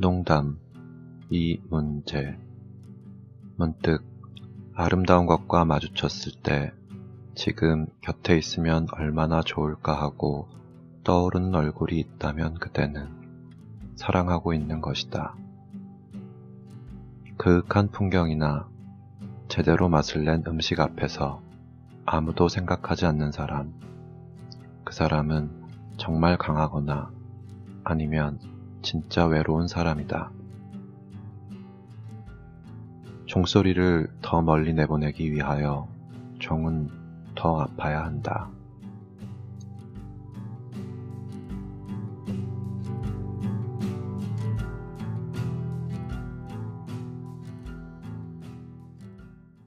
농담 이 문제 문득 아름다운 것과 마주쳤을 때 지금 곁에 있으면 얼마나 좋을까 하고 떠오르는 얼굴이 있다면 그대는 사랑하고 있는 것이다. 그윽한 풍경이나 제대로 맛을 낸 음식 앞에서 아무도 생각하지 않는 사람. 그 사람은 정말 강하거나 아니면 진짜 외로운 사람이다. 종소리를 더 멀리 내보내기 위하여 종은 더 아파야 한다.